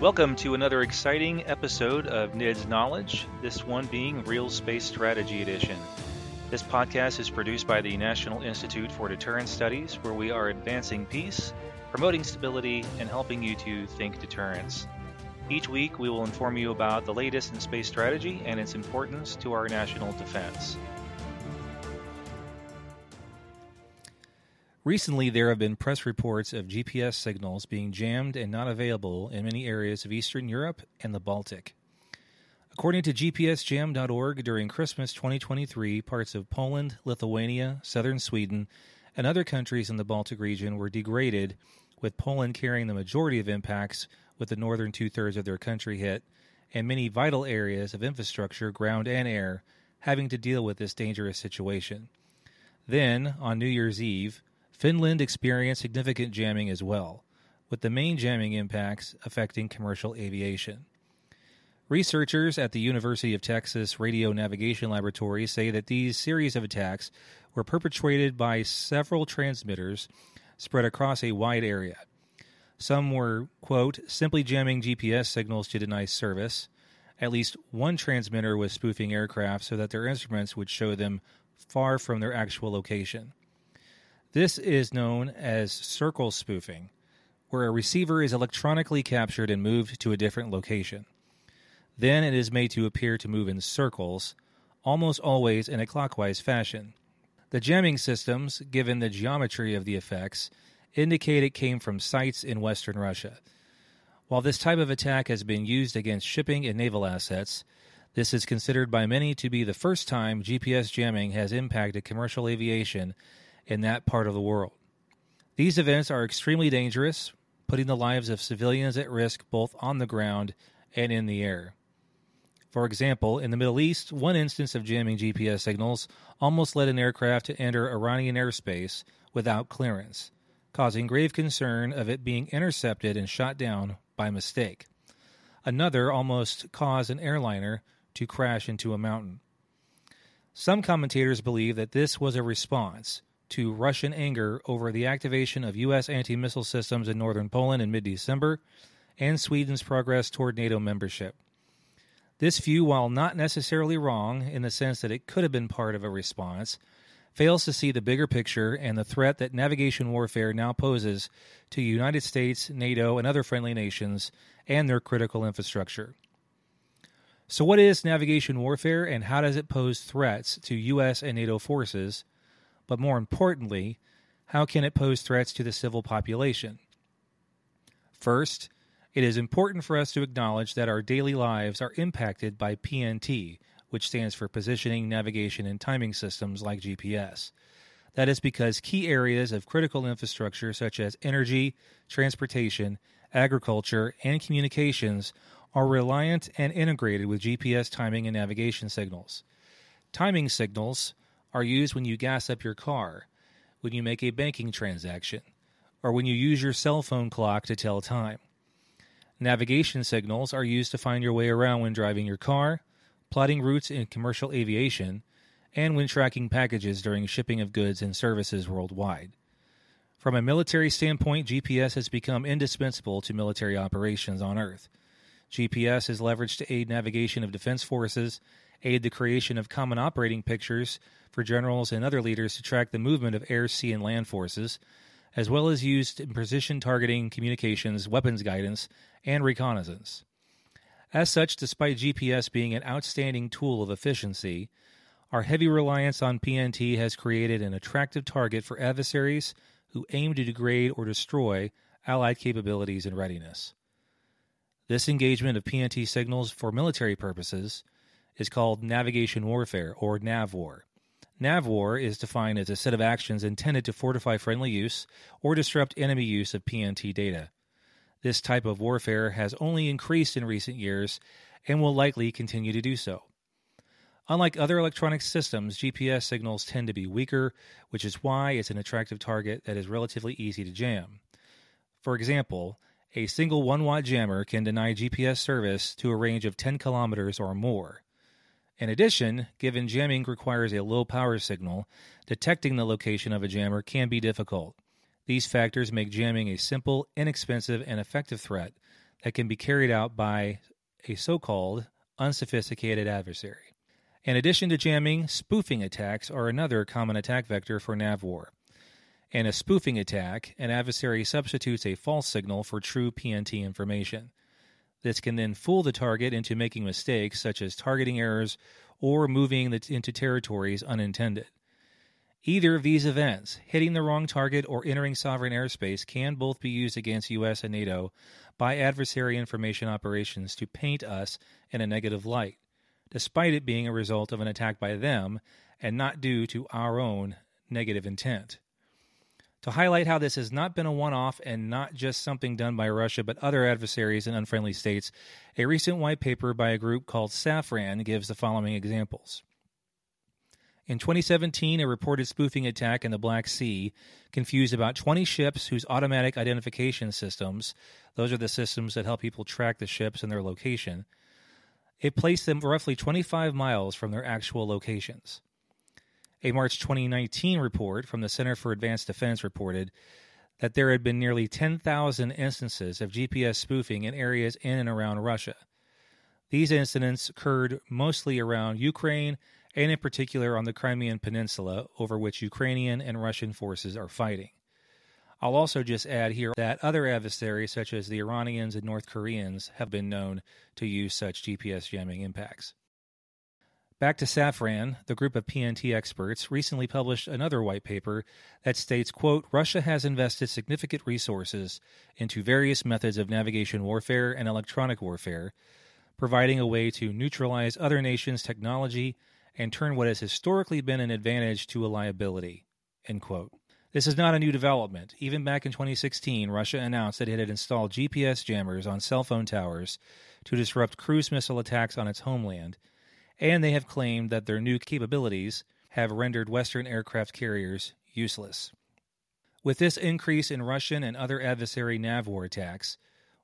Welcome to another exciting episode of NIDS Knowledge, this one being Real Space Strategy Edition. This podcast is produced by the National Institute for Deterrence Studies, where we are advancing peace, promoting stability, and helping you to think deterrence. Each week, we will inform you about the latest in space strategy and its importance to our national defense. Recently, there have been press reports of GPS signals being jammed and not available in many areas of Eastern Europe and the Baltic. According to GPSJam.org, during Christmas 2023, parts of Poland, Lithuania, southern Sweden, and other countries in the Baltic region were degraded, with Poland carrying the majority of impacts, with the northern two thirds of their country hit, and many vital areas of infrastructure, ground and air, having to deal with this dangerous situation. Then, on New Year's Eve, Finland experienced significant jamming as well, with the main jamming impacts affecting commercial aviation. Researchers at the University of Texas Radio Navigation Laboratory say that these series of attacks were perpetrated by several transmitters spread across a wide area. Some were, quote, simply jamming GPS signals to deny service. At least one transmitter was spoofing aircraft so that their instruments would show them far from their actual location. This is known as circle spoofing, where a receiver is electronically captured and moved to a different location. Then it is made to appear to move in circles, almost always in a clockwise fashion. The jamming systems, given the geometry of the effects, indicate it came from sites in western Russia. While this type of attack has been used against shipping and naval assets, this is considered by many to be the first time GPS jamming has impacted commercial aviation in that part of the world. These events are extremely dangerous, putting the lives of civilians at risk both on the ground and in the air. For example, in the Middle East, one instance of jamming GPS signals almost led an aircraft to enter Iranian airspace without clearance, causing grave concern of it being intercepted and shot down by mistake. Another almost caused an airliner to crash into a mountain. Some commentators believe that this was a response to Russian anger over the activation of U.S. anti missile systems in northern Poland in mid December and Sweden's progress toward NATO membership. This view, while not necessarily wrong in the sense that it could have been part of a response, fails to see the bigger picture and the threat that navigation warfare now poses to United States, NATO, and other friendly nations and their critical infrastructure. So, what is navigation warfare and how does it pose threats to U.S. and NATO forces? But more importantly, how can it pose threats to the civil population? First, it is important for us to acknowledge that our daily lives are impacted by PNT, which stands for Positioning, Navigation, and Timing Systems like GPS. That is because key areas of critical infrastructure such as energy, transportation, agriculture, and communications are reliant and integrated with GPS timing and navigation signals. Timing signals are used when you gas up your car, when you make a banking transaction, or when you use your cell phone clock to tell time. Navigation signals are used to find your way around when driving your car, plotting routes in commercial aviation, and when tracking packages during shipping of goods and services worldwide. From a military standpoint, GPS has become indispensable to military operations on Earth. GPS is leveraged to aid navigation of defense forces, aid the creation of common operating pictures for generals and other leaders to track the movement of air, sea, and land forces, as well as used in precision targeting, communications, weapons guidance, and reconnaissance. As such, despite GPS being an outstanding tool of efficiency, our heavy reliance on PNT has created an attractive target for adversaries who aim to degrade or destroy Allied capabilities and readiness. This engagement of PNT signals for military purposes is called navigation warfare or NAVWAR. NAVWAR is defined as a set of actions intended to fortify friendly use or disrupt enemy use of PNT data. This type of warfare has only increased in recent years and will likely continue to do so. Unlike other electronic systems, GPS signals tend to be weaker, which is why it's an attractive target that is relatively easy to jam. For example, a single 1 watt jammer can deny GPS service to a range of 10 kilometers or more. In addition, given jamming requires a low power signal, detecting the location of a jammer can be difficult. These factors make jamming a simple, inexpensive, and effective threat that can be carried out by a so called unsophisticated adversary. In addition to jamming, spoofing attacks are another common attack vector for NavWar. In a spoofing attack, an adversary substitutes a false signal for true PNT information. This can then fool the target into making mistakes, such as targeting errors or moving into territories unintended. Either of these events, hitting the wrong target or entering sovereign airspace, can both be used against US and NATO by adversary information operations to paint us in a negative light, despite it being a result of an attack by them and not due to our own negative intent. To highlight how this has not been a one off and not just something done by Russia but other adversaries and unfriendly states, a recent white paper by a group called Safran gives the following examples. In 2017, a reported spoofing attack in the Black Sea confused about 20 ships whose automatic identification systems, those are the systems that help people track the ships and their location, it placed them roughly 25 miles from their actual locations. A March 2019 report from the Center for Advanced Defense reported that there had been nearly 10,000 instances of GPS spoofing in areas in and around Russia. These incidents occurred mostly around Ukraine and in particular on the Crimean Peninsula, over which Ukrainian and Russian forces are fighting. I'll also just add here that other adversaries, such as the Iranians and North Koreans, have been known to use such GPS jamming impacts. Back to Safran, the group of PNT experts recently published another white paper that states, quote, Russia has invested significant resources into various methods of navigation warfare and electronic warfare, providing a way to neutralize other nations' technology and turn what has historically been an advantage to a liability. End quote. This is not a new development. Even back in 2016, Russia announced that it had installed GPS jammers on cell phone towers to disrupt cruise missile attacks on its homeland, and they have claimed that their new capabilities have rendered Western aircraft carriers useless. With this increase in Russian and other adversary NAVWAR attacks,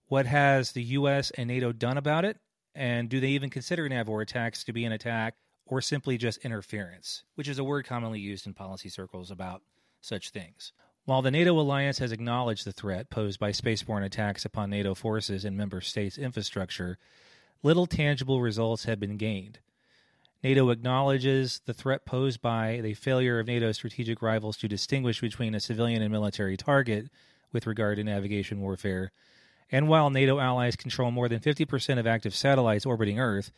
what has the U.S. and NATO done about it? And do they even consider NAVWAR attacks to be an attack or simply just interference, which is a word commonly used in policy circles about such things. While the NATO alliance has acknowledged the threat posed by spaceborne attacks upon NATO forces and member states' infrastructure, little tangible results have been gained. NATO acknowledges the threat posed by the failure of NATO strategic rivals to distinguish between a civilian and military target with regard to navigation warfare. And while NATO allies control more than 50% of active satellites orbiting Earth,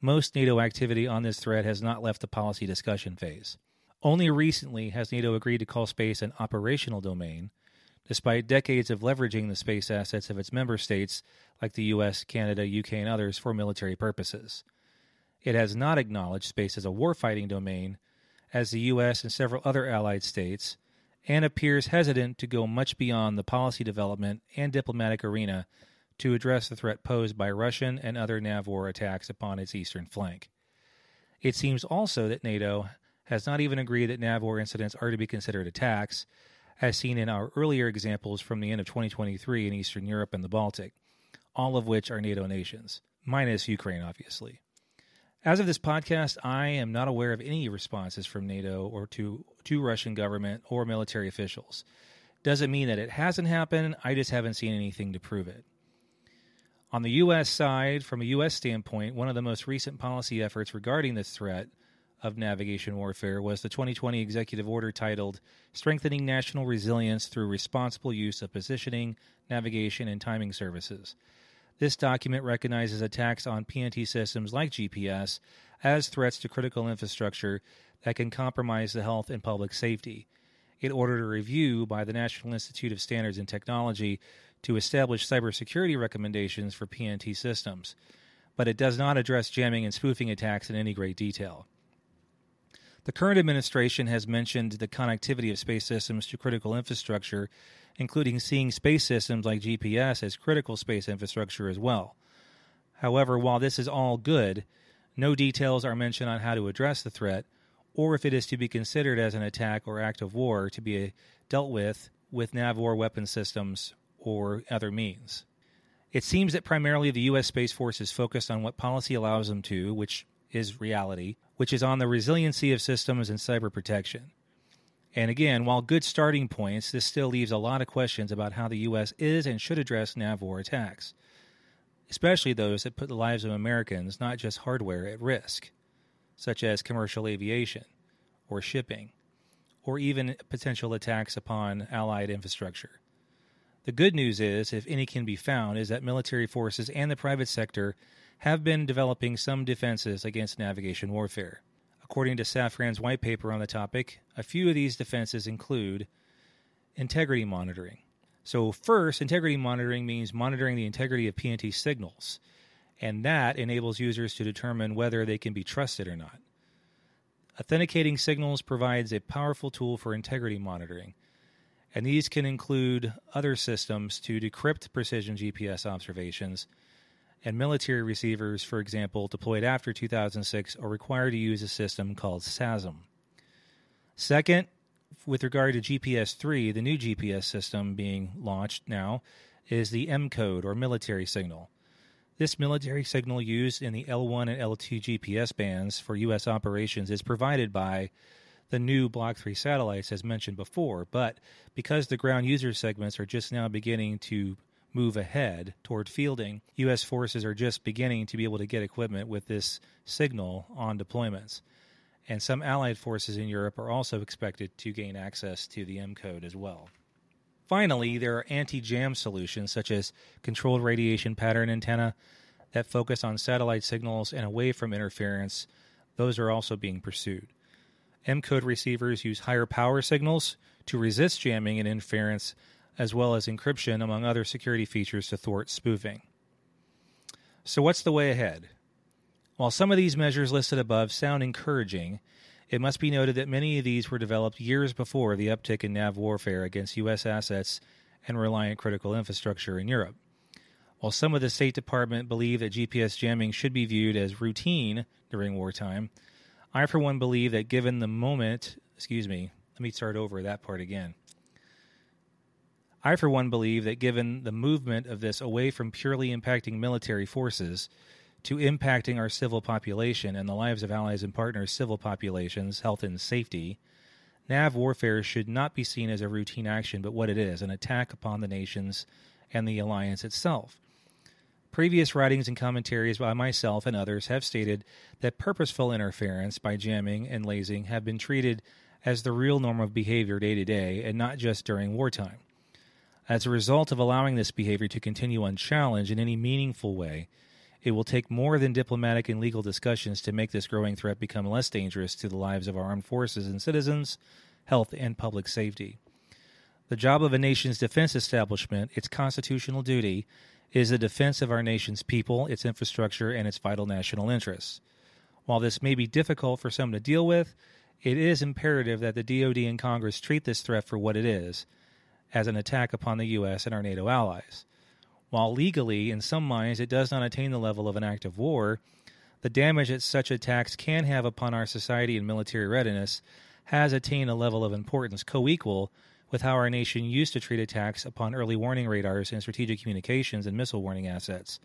most NATO activity on this threat has not left the policy discussion phase. Only recently has NATO agreed to call space an operational domain, despite decades of leveraging the space assets of its member states like the US, Canada, UK, and others for military purposes. It has not acknowledged space as a warfighting domain, as the US and several other allied states, and appears hesitant to go much beyond the policy development and diplomatic arena to address the threat posed by Russian and other NAVWAR attacks upon its eastern flank. It seems also that NATO has not even agreed that NAVWAR incidents are to be considered attacks, as seen in our earlier examples from the end of 2023 in Eastern Europe and the Baltic, all of which are NATO nations, minus Ukraine, obviously. As of this podcast, I am not aware of any responses from NATO or to, to Russian government or military officials. Doesn't mean that it hasn't happened, I just haven't seen anything to prove it. On the U.S. side, from a U.S. standpoint, one of the most recent policy efforts regarding this threat of navigation warfare was the 2020 executive order titled Strengthening National Resilience Through Responsible Use of Positioning, Navigation, and Timing Services. This document recognizes attacks on PNT systems like GPS as threats to critical infrastructure that can compromise the health and public safety. It ordered a review by the National Institute of Standards and Technology to establish cybersecurity recommendations for PNT systems, but it does not address jamming and spoofing attacks in any great detail. The current administration has mentioned the connectivity of space systems to critical infrastructure, including seeing space systems like GPS as critical space infrastructure as well. However, while this is all good, no details are mentioned on how to address the threat or if it is to be considered as an attack or act of war to be dealt with with NAVWAR weapon systems or other means. It seems that primarily the U.S. Space Force is focused on what policy allows them to, which is reality, which is on the resiliency of systems and cyber protection. And again, while good starting points, this still leaves a lot of questions about how the U.S. is and should address NAVWAR attacks. especially those that put the lives of Americans, not just hardware, at risk, such as commercial aviation or shipping, or even potential attacks upon Allied infrastructure. The good news is, if any can be found, is that military forces and the private sector have been developing some defenses against navigation warfare. According to Safran's white paper on the topic, a few of these defenses include integrity monitoring. So, first, integrity monitoring means monitoring the integrity of PNT signals, and that enables users to determine whether they can be trusted or not. Authenticating signals provides a powerful tool for integrity monitoring, and these can include other systems to decrypt precision GPS observations. And military receivers, for example, deployed after 2006, are required to use a system called SAASM. Second, with regard to GPS 3, the new GPS system being launched now is the M code or military signal. This military signal used in the L1 and L2 GPS bands for U.S. operations is provided by the new Block 3 satellites, as mentioned before, but because the ground user segments are just now beginning to move ahead toward fielding, U.S. forces are just beginning to be able to get equipment with this signal on deployments. And some Allied forces in Europe are also expected to gain access to the M code as well. Finally, there are anti jam solutions such as controlled radiation pattern antenna that focus on satellite signals and away from interference. Those are also being pursued. M code receivers use higher power signals to resist jamming and interference, as well as encryption, among other security features to thwart spoofing. So, what's the way ahead? While some of these measures listed above sound encouraging, it must be noted that many of these were developed years before the uptick in nav warfare against U.S. assets and reliant critical infrastructure in Europe. While some of the State Department believe that GPS jamming should be viewed as routine during wartime, I, for one, believe that given the moment, excuse me, let me start over that part again. I, for one, believe that given the movement of this away from purely impacting military forces to impacting our civil population and the lives of allies and partners' civil populations, health and safety, NAV warfare should not be seen as a routine action, but what it is an attack upon the nations and the alliance itself. Previous writings and commentaries by myself and others have stated that purposeful interference by jamming and lasing have been treated as the real norm of behavior day to day and not just during wartime. As a result of allowing this behavior to continue unchallenged in any meaningful way, it will take more than diplomatic and legal discussions to make this growing threat become less dangerous to the lives of our armed forces and citizens, health, and public safety. The job of a nation's defense establishment, its constitutional duty, is the defense of our nation's people, its infrastructure, and its vital national interests. While this may be difficult for some to deal with, it is imperative that the DoD and Congress treat this threat for what it is as an attack upon the U.S. and our NATO allies. While legally, in some minds, it does not attain the level of an act of war, the damage that such attacks can have upon our society and military readiness has attained a level of importance co equal with how our nation used to treat attacks upon early warning radars and strategic communications and missile warning assets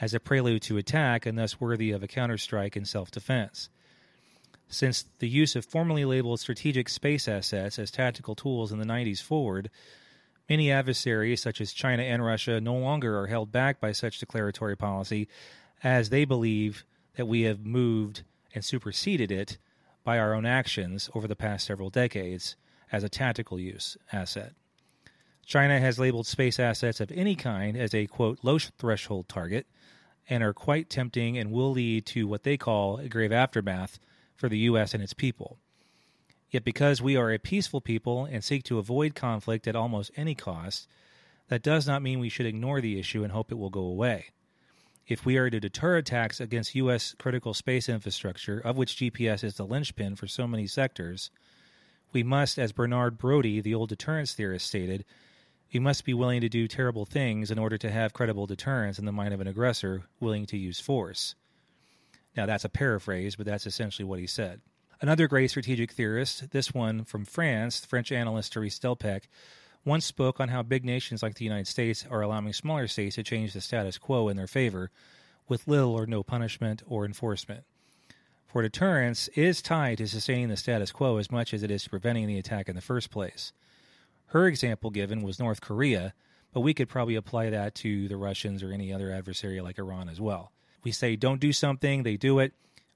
as a prelude to attack and thus worthy of a counterstrike in self defense. Since the use of formally labeled strategic space assets as tactical tools in the 90s forward, many adversaries, such as China and Russia, no longer are held back by such declaratory policy as they believe that we have moved and superseded it by our own actions over the past several decades as a tactical use asset. China has labeled space assets of any kind as a quote low threshold target and are quite tempting and will lead to what they call a grave aftermath for the U.S. and its people. Yet, because we are a peaceful people and seek to avoid conflict at almost any cost, that does not mean we should ignore the issue and hope it will go away. If we are to deter attacks against U.S. critical space infrastructure, of which GPS is the linchpin for so many sectors, we must, as Bernard Brodie, the old deterrence theorist, stated, we must be willing to do terrible things in order to have credible deterrence in the mind of an aggressor willing to use force. Now, that's a paraphrase, but that's essentially what he said. Another great strategic theorist, this one from France, French analyst Therese Delpech, once spoke on how big nations like the United States are allowing smaller states to change the status quo in their favor with little or no punishment or enforcement for deterrence is tied to sustaining the status quo as much as it is to preventing the attack in the first place. Her example given was North Korea, But we could probably apply that to the Russians or any other adversary like Iran as well. We say don't do something, they do it.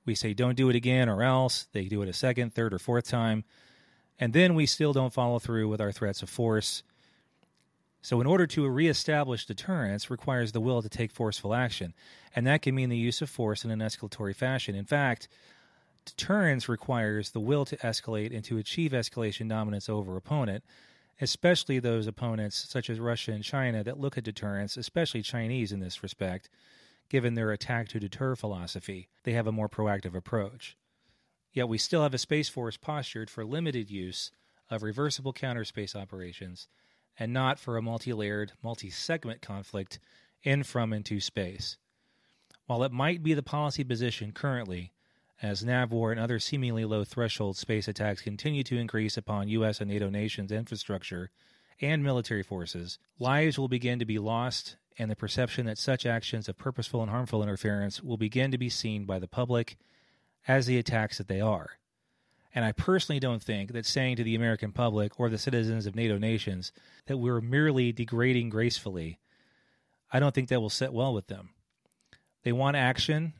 We say don't do it again or else, they do it a second, third, or fourth time. And then we still don't follow through with our threats of force. So, in order to reestablish deterrence, requires the will to take forceful action, and that can mean the use of force in an escalatory fashion. In fact, deterrence requires the will to escalate and to achieve escalation dominance over opponent, especially those opponents such as Russia and China that look at deterrence, especially Chinese in this respect, given their attack to deter philosophy. They have a more proactive approach. Yet we still have a Space Force postured for limited use of reversible counter space operations and not for a multi layered, multi segment conflict in, from, and to space. While it might be the policy position currently, as NAVWAR and other seemingly low threshold space attacks continue to increase upon U.S. and NATO nations' infrastructure and military forces, lives will begin to be lost, and the perception that such actions of purposeful and harmful interference will begin to be seen by the public as the attacks that they are. And I personally don't think that saying to the American public or the citizens of NATO nations that we're merely degrading gracefully, I don't think that will sit well with them. They want action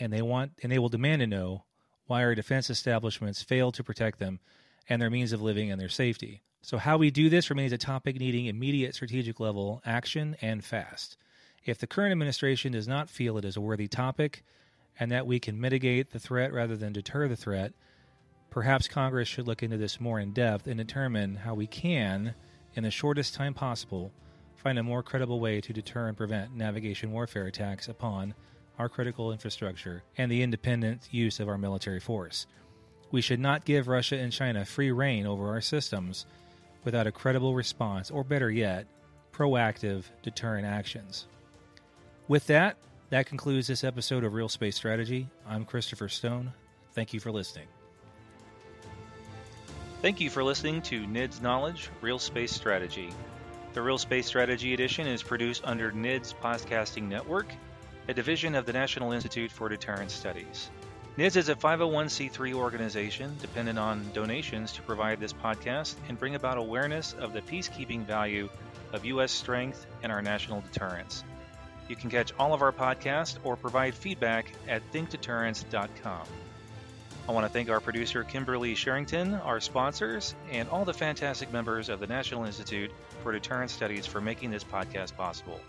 and they want and they will demand to know why our defense establishments fail to protect them and their means of living and their safety. So how we do this remains a topic needing immediate strategic level action and fast. If the current administration does not feel it is a worthy topic, and that we can mitigate the threat rather than deter the threat, perhaps Congress should look into this more in depth and determine how we can, in the shortest time possible, find a more credible way to deter and prevent navigation warfare attacks upon our critical infrastructure and the independent use of our military force. We should not give Russia and China free rein over our systems without a credible response, or better yet, proactive deterrent actions. With that, that concludes this episode of Real Space Strategy. I'm Christopher Stone. Thank you for listening. Thank you for listening to NIDS Knowledge Real Space Strategy. The Real Space Strategy edition is produced under NIDS Podcasting Network, a division of the National Institute for Deterrence Studies. NIDS is a 501c3 organization dependent on donations to provide this podcast and bring about awareness of the peacekeeping value of U.S. strength and our national deterrence. You can catch all of our podcasts or provide feedback at thinkdeterrence.com. I want to thank our producer Kimberly Sherrington, our sponsors, and all the fantastic members of the National Institute for Deterrence Studies for making this podcast possible.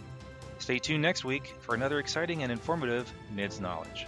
Stay tuned next week for another exciting and informative NIDS Knowledge.